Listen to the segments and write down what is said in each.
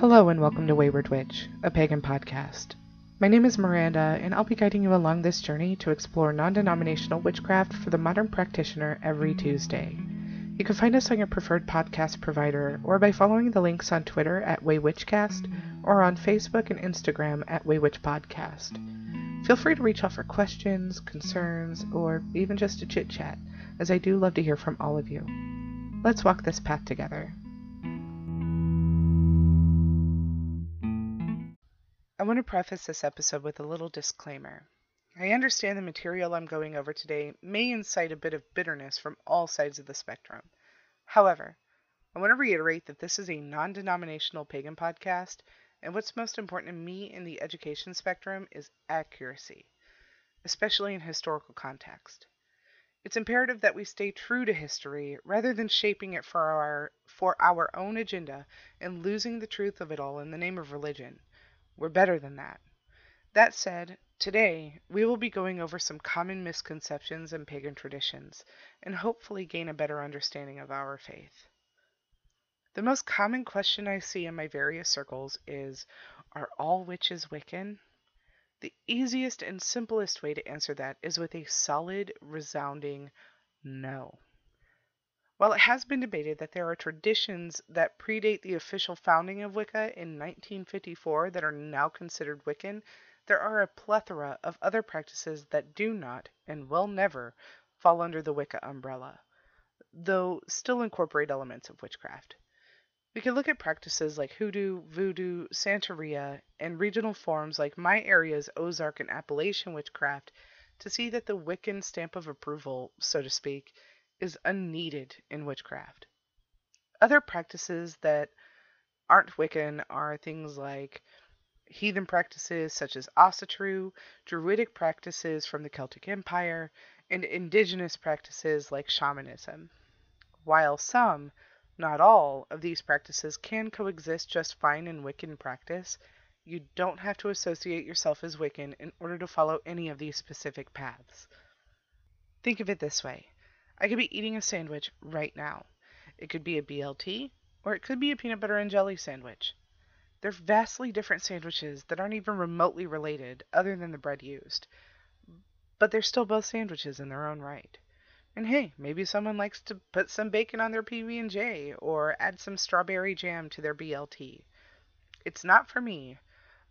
Hello and welcome to Wayward Witch, a pagan podcast. My name is Miranda, and I'll be guiding you along this journey to explore non denominational witchcraft for the modern practitioner every Tuesday. You can find us on your preferred podcast provider or by following the links on Twitter at WayWitchcast or on Facebook and Instagram at WayWitchPodcast. Feel free to reach out for questions, concerns, or even just a chit chat, as I do love to hear from all of you. Let's walk this path together. I want to preface this episode with a little disclaimer. I understand the material I'm going over today may incite a bit of bitterness from all sides of the spectrum. However, I want to reiterate that this is a non denominational pagan podcast, and what's most important to me in the education spectrum is accuracy, especially in historical context. It's imperative that we stay true to history rather than shaping it for our, for our own agenda and losing the truth of it all in the name of religion. We're better than that. That said, today we will be going over some common misconceptions and pagan traditions, and hopefully gain a better understanding of our faith. The most common question I see in my various circles is Are all witches Wiccan? The easiest and simplest way to answer that is with a solid, resounding no. While it has been debated that there are traditions that predate the official founding of Wicca in 1954 that are now considered Wiccan, there are a plethora of other practices that do not, and will never, fall under the Wicca umbrella, though still incorporate elements of witchcraft. We can look at practices like hoodoo, voodoo, Santeria, and regional forms like my area's Ozark and Appalachian witchcraft to see that the Wiccan stamp of approval, so to speak, is unneeded in witchcraft. Other practices that aren't Wiccan are things like heathen practices such as Asatru, druidic practices from the Celtic Empire, and indigenous practices like shamanism. While some, not all, of these practices can coexist just fine in Wiccan practice, you don't have to associate yourself as Wiccan in order to follow any of these specific paths. Think of it this way I could be eating a sandwich right now. It could be a BLT, or it could be a peanut butter and jelly sandwich. They're vastly different sandwiches that aren't even remotely related, other than the bread used. But they're still both sandwiches in their own right. And hey, maybe someone likes to put some bacon on their PB&J or add some strawberry jam to their BLT. It's not for me,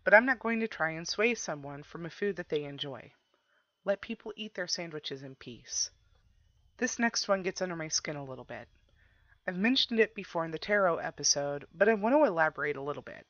but I'm not going to try and sway someone from a food that they enjoy. Let people eat their sandwiches in peace. This next one gets under my skin a little bit. I've mentioned it before in the tarot episode, but I want to elaborate a little bit.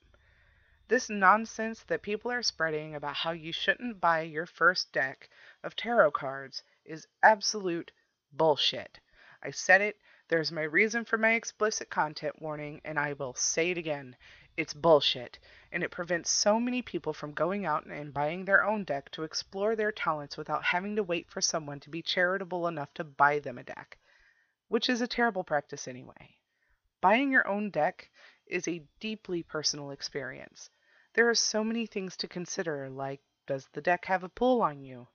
This nonsense that people are spreading about how you shouldn't buy your first deck of tarot cards is absolute bullshit. I said it, there's my reason for my explicit content warning, and I will say it again. It's bullshit, and it prevents so many people from going out and buying their own deck to explore their talents without having to wait for someone to be charitable enough to buy them a deck, which is a terrible practice anyway. Buying your own deck is a deeply personal experience. There are so many things to consider, like does the deck have a pull on you?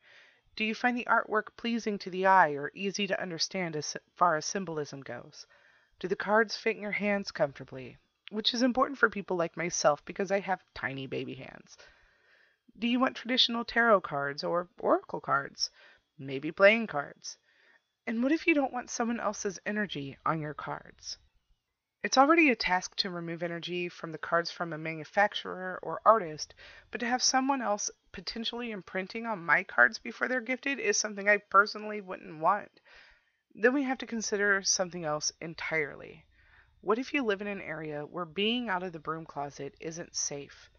Do you find the artwork pleasing to the eye or easy to understand as far as symbolism goes? Do the cards fit in your hands comfortably? Which is important for people like myself because I have tiny baby hands. Do you want traditional tarot cards or oracle cards? Maybe playing cards. And what if you don't want someone else's energy on your cards? It's already a task to remove energy from the cards from a manufacturer or artist, but to have someone else potentially imprinting on my cards before they're gifted is something I personally wouldn't want. Then we have to consider something else entirely. What if you live in an area where being out of the broom closet isn't safe?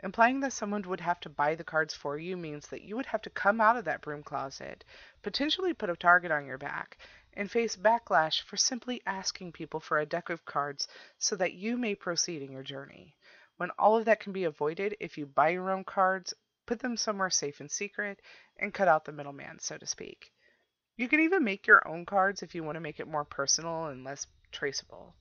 Implying that someone would have to buy the cards for you means that you would have to come out of that broom closet, potentially put a target on your back, and face backlash for simply asking people for a deck of cards so that you may proceed in your journey. When all of that can be avoided if you buy your own cards, put them somewhere safe and secret, and cut out the middleman, so to speak. You can even make your own cards if you want to make it more personal and less traceable.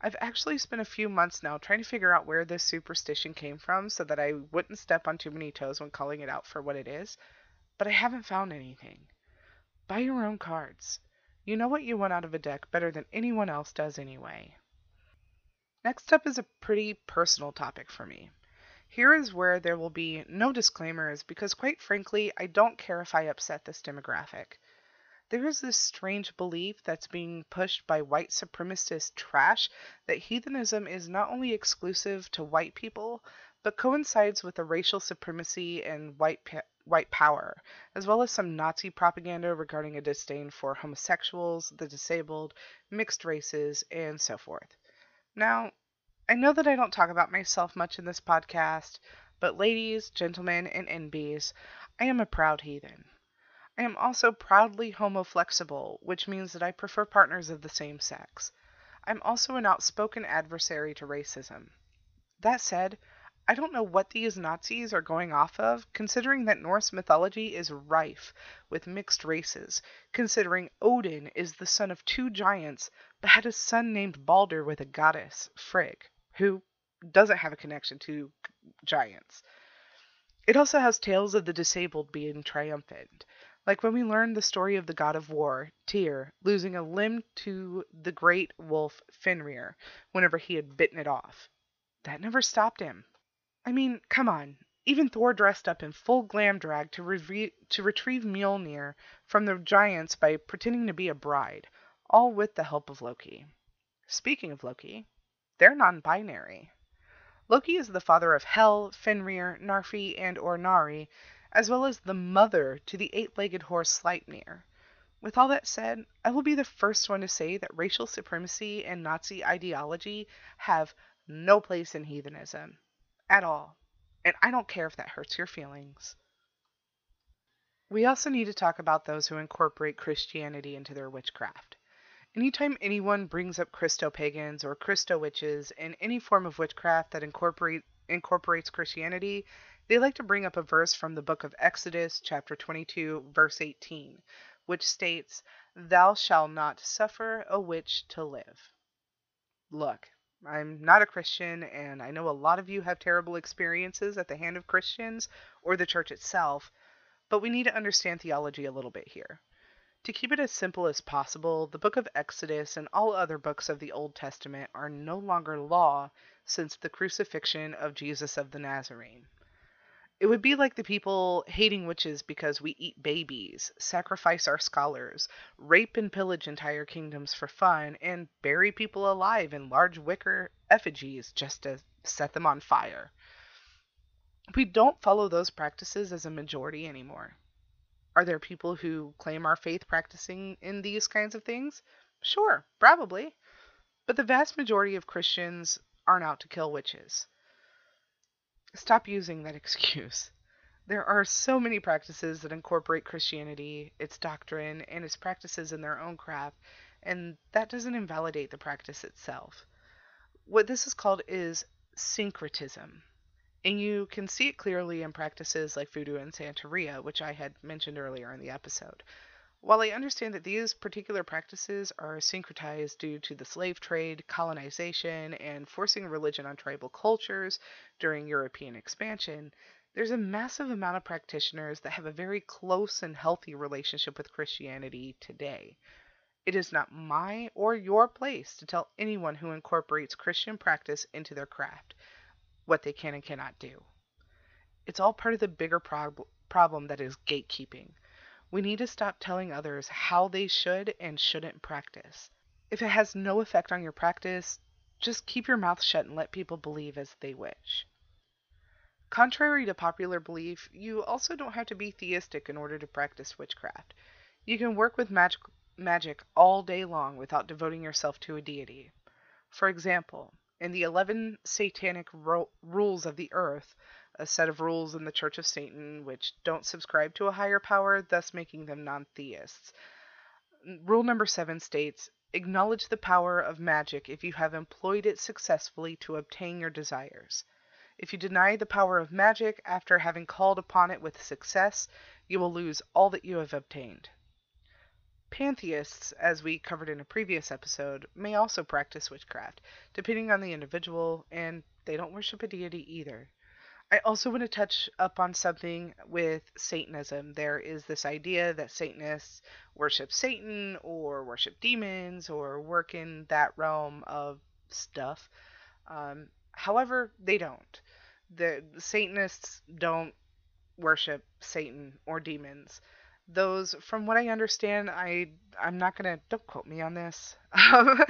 I've actually spent a few months now trying to figure out where this superstition came from so that I wouldn't step on too many toes when calling it out for what it is, but I haven't found anything. Buy your own cards. You know what you want out of a deck better than anyone else does anyway. Next up is a pretty personal topic for me. Here is where there will be no disclaimers because, quite frankly, I don't care if I upset this demographic. There is this strange belief that's being pushed by white supremacist trash that heathenism is not only exclusive to white people, but coincides with the racial supremacy and white pa- white power, as well as some Nazi propaganda regarding a disdain for homosexuals, the disabled, mixed races, and so forth. Now, I know that I don't talk about myself much in this podcast, but ladies, gentlemen, and NBs, I am a proud heathen. I am also proudly homoflexible, which means that I prefer partners of the same sex. I'm also an outspoken adversary to racism. That said, I don't know what these Nazis are going off of, considering that Norse mythology is rife with mixed races, considering Odin is the son of two giants, but had a son named Balder with a goddess, Frigg, who doesn't have a connection to giants. It also has tales of the disabled being triumphant, like when we learn the story of the god of war, Tyr, losing a limb to the great wolf Fenrir whenever he had bitten it off. That never stopped him. I mean, come on. Even Thor dressed up in full glam drag to, re- to retrieve Mjolnir from the giants by pretending to be a bride, all with the help of Loki. Speaking of Loki, they're non binary. Loki is the father of Hel, Fenrir, Narfi, and Ornari, as well as the mother to the eight legged horse Sleipnir. With all that said, I will be the first one to say that racial supremacy and Nazi ideology have no place in heathenism. At all. And I don't care if that hurts your feelings. We also need to talk about those who incorporate Christianity into their witchcraft. Anytime anyone brings up Christo pagans or Christo witches in any form of witchcraft that incorporate, incorporates Christianity, they like to bring up a verse from the book of Exodus, chapter 22, verse 18, which states, Thou shalt not suffer a witch to live. Look, I'm not a Christian, and I know a lot of you have terrible experiences at the hand of Christians or the church itself, but we need to understand theology a little bit here. To keep it as simple as possible, the book of Exodus and all other books of the Old Testament are no longer law since the crucifixion of Jesus of the Nazarene. It would be like the people hating witches because we eat babies, sacrifice our scholars, rape and pillage entire kingdoms for fun, and bury people alive in large wicker effigies just to set them on fire. We don't follow those practices as a majority anymore. Are there people who claim our faith practicing in these kinds of things? Sure, probably. But the vast majority of Christians aren't out to kill witches. Stop using that excuse. There are so many practices that incorporate Christianity, its doctrine, and its practices in their own craft, and that doesn't invalidate the practice itself. What this is called is syncretism. And you can see it clearly in practices like voodoo and Santeria, which I had mentioned earlier in the episode. While I understand that these particular practices are syncretized due to the slave trade, colonization, and forcing religion on tribal cultures during European expansion, there's a massive amount of practitioners that have a very close and healthy relationship with Christianity today. It is not my or your place to tell anyone who incorporates Christian practice into their craft what they can and cannot do. It's all part of the bigger prob- problem that is gatekeeping. We need to stop telling others how they should and shouldn't practice. If it has no effect on your practice, just keep your mouth shut and let people believe as they wish. Contrary to popular belief, you also don't have to be theistic in order to practice witchcraft. You can work with magic, magic all day long without devoting yourself to a deity. For example, in the 11 satanic ro- rules of the earth, a set of rules in the Church of Satan which don't subscribe to a higher power, thus making them non theists. Rule number seven states Acknowledge the power of magic if you have employed it successfully to obtain your desires. If you deny the power of magic after having called upon it with success, you will lose all that you have obtained. Pantheists, as we covered in a previous episode, may also practice witchcraft, depending on the individual, and they don't worship a deity either. I also want to touch up on something with Satanism. There is this idea that Satanists worship Satan or worship demons or work in that realm of stuff. Um, however, they don't. The, the Satanists don't worship Satan or demons. Those, from what I understand, I I'm not gonna don't quote me on this, um,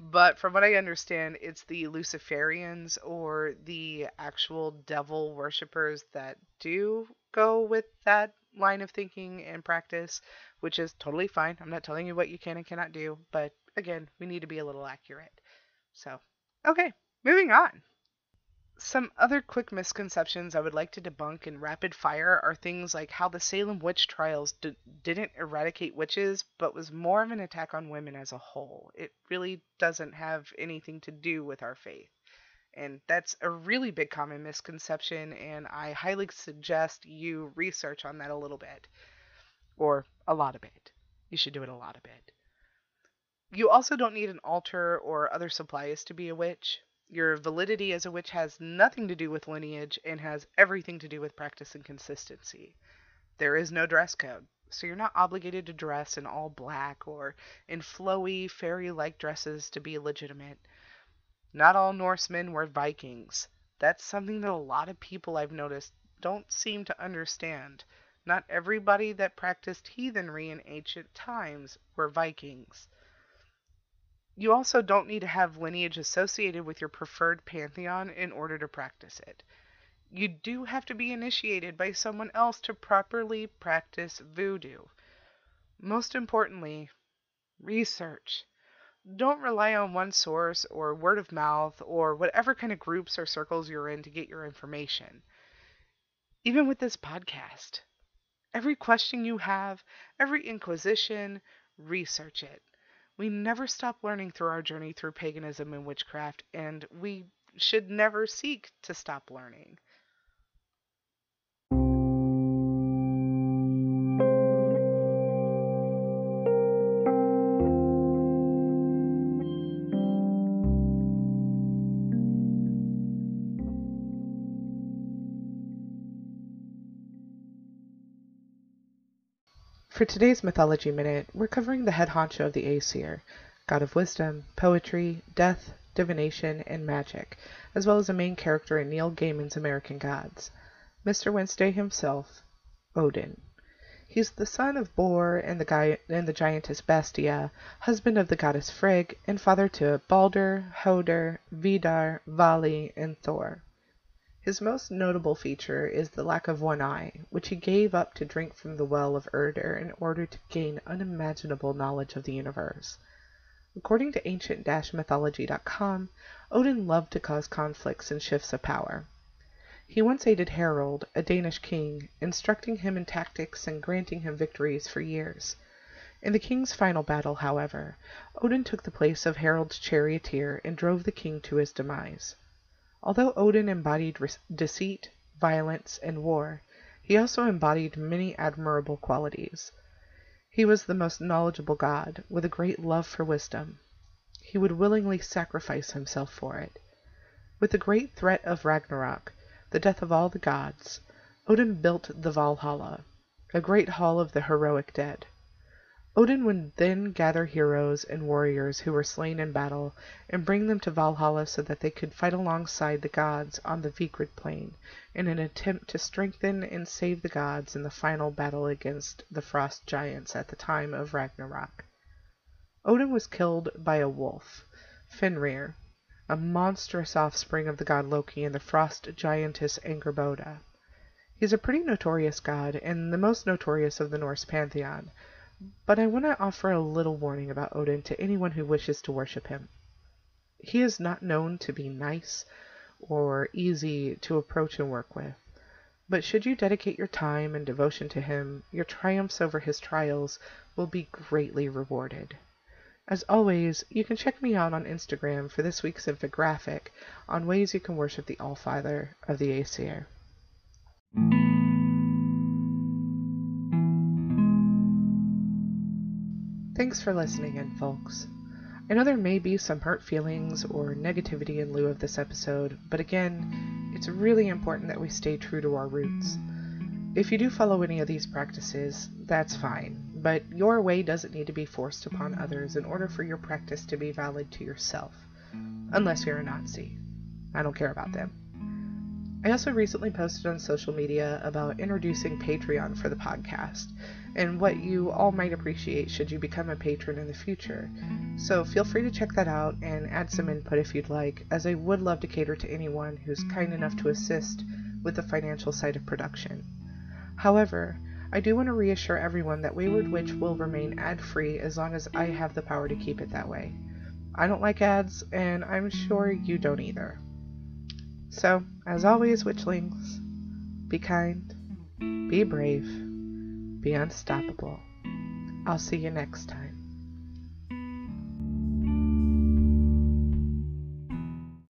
but from what I understand, it's the Luciferians or the actual devil worshippers that do go with that line of thinking and practice, which is totally fine. I'm not telling you what you can and cannot do, but again, we need to be a little accurate. So, okay, moving on. Some other quick misconceptions I would like to debunk in rapid fire are things like how the Salem witch trials d- didn't eradicate witches, but was more of an attack on women as a whole. It really doesn't have anything to do with our faith. And that's a really big common misconception, and I highly suggest you research on that a little bit. Or a lot of it. You should do it a lot of it. You also don't need an altar or other supplies to be a witch. Your validity as a witch has nothing to do with lineage and has everything to do with practice and consistency. There is no dress code, so you're not obligated to dress in all black or in flowy, fairy like dresses to be legitimate. Not all Norsemen were Vikings. That's something that a lot of people I've noticed don't seem to understand. Not everybody that practiced heathenry in ancient times were Vikings. You also don't need to have lineage associated with your preferred pantheon in order to practice it. You do have to be initiated by someone else to properly practice voodoo. Most importantly, research. Don't rely on one source or word of mouth or whatever kind of groups or circles you're in to get your information. Even with this podcast, every question you have, every inquisition, research it. We never stop learning through our journey through paganism and witchcraft, and we should never seek to stop learning. For today's Mythology Minute, we're covering the head honcho of the Aesir, god of wisdom, poetry, death, divination, and magic, as well as a main character in Neil Gaiman's American Gods, Mr. Wednesday himself, Odin. He's the son of Bor and the, guy, and the giantess Bestla, husband of the goddess Frigg, and father to Balder, Hoder, Vidar, Vali, and Thor. His most notable feature is the lack of one eye, which he gave up to drink from the well of Urdir in order to gain unimaginable knowledge of the universe. According to ancient-mythology.com, Odin loved to cause conflicts and shifts of power. He once aided Harold, a Danish king, instructing him in tactics and granting him victories for years. In the king's final battle, however, Odin took the place of Harold's charioteer and drove the king to his demise. Although Odin embodied deceit, violence, and war, he also embodied many admirable qualities. He was the most knowledgeable god, with a great love for wisdom. He would willingly sacrifice himself for it. With the great threat of Ragnarok, the death of all the gods, Odin built the Valhalla, a great hall of the heroic dead. Odin would then gather heroes and warriors who were slain in battle, and bring them to Valhalla so that they could fight alongside the gods on the Vigrid plain, in an attempt to strengthen and save the gods in the final battle against the frost giants at the time of Ragnarok. Odin was killed by a wolf, Fenrir, a monstrous offspring of the god Loki and the frost giantess Angrboda. He's a pretty notorious god, and the most notorious of the Norse pantheon. But I want to offer a little warning about Odin to anyone who wishes to worship him. He is not known to be nice or easy to approach and work with. But should you dedicate your time and devotion to him, your triumphs over his trials will be greatly rewarded. As always, you can check me out on Instagram for this week's infographic on ways you can worship the Allfather of the Aesir. Thanks for listening in, folks. I know there may be some hurt feelings or negativity in lieu of this episode, but again, it's really important that we stay true to our roots. If you do follow any of these practices, that's fine, but your way doesn't need to be forced upon others in order for your practice to be valid to yourself, unless you're a Nazi. I don't care about them. I also recently posted on social media about introducing Patreon for the podcast and what you all might appreciate should you become a patron in the future. So feel free to check that out and add some input if you'd like, as I would love to cater to anyone who's kind enough to assist with the financial side of production. However, I do want to reassure everyone that Wayward Witch will remain ad free as long as I have the power to keep it that way. I don't like ads, and I'm sure you don't either. So, as always, witchlings, be kind, be brave, be unstoppable. I'll see you next time.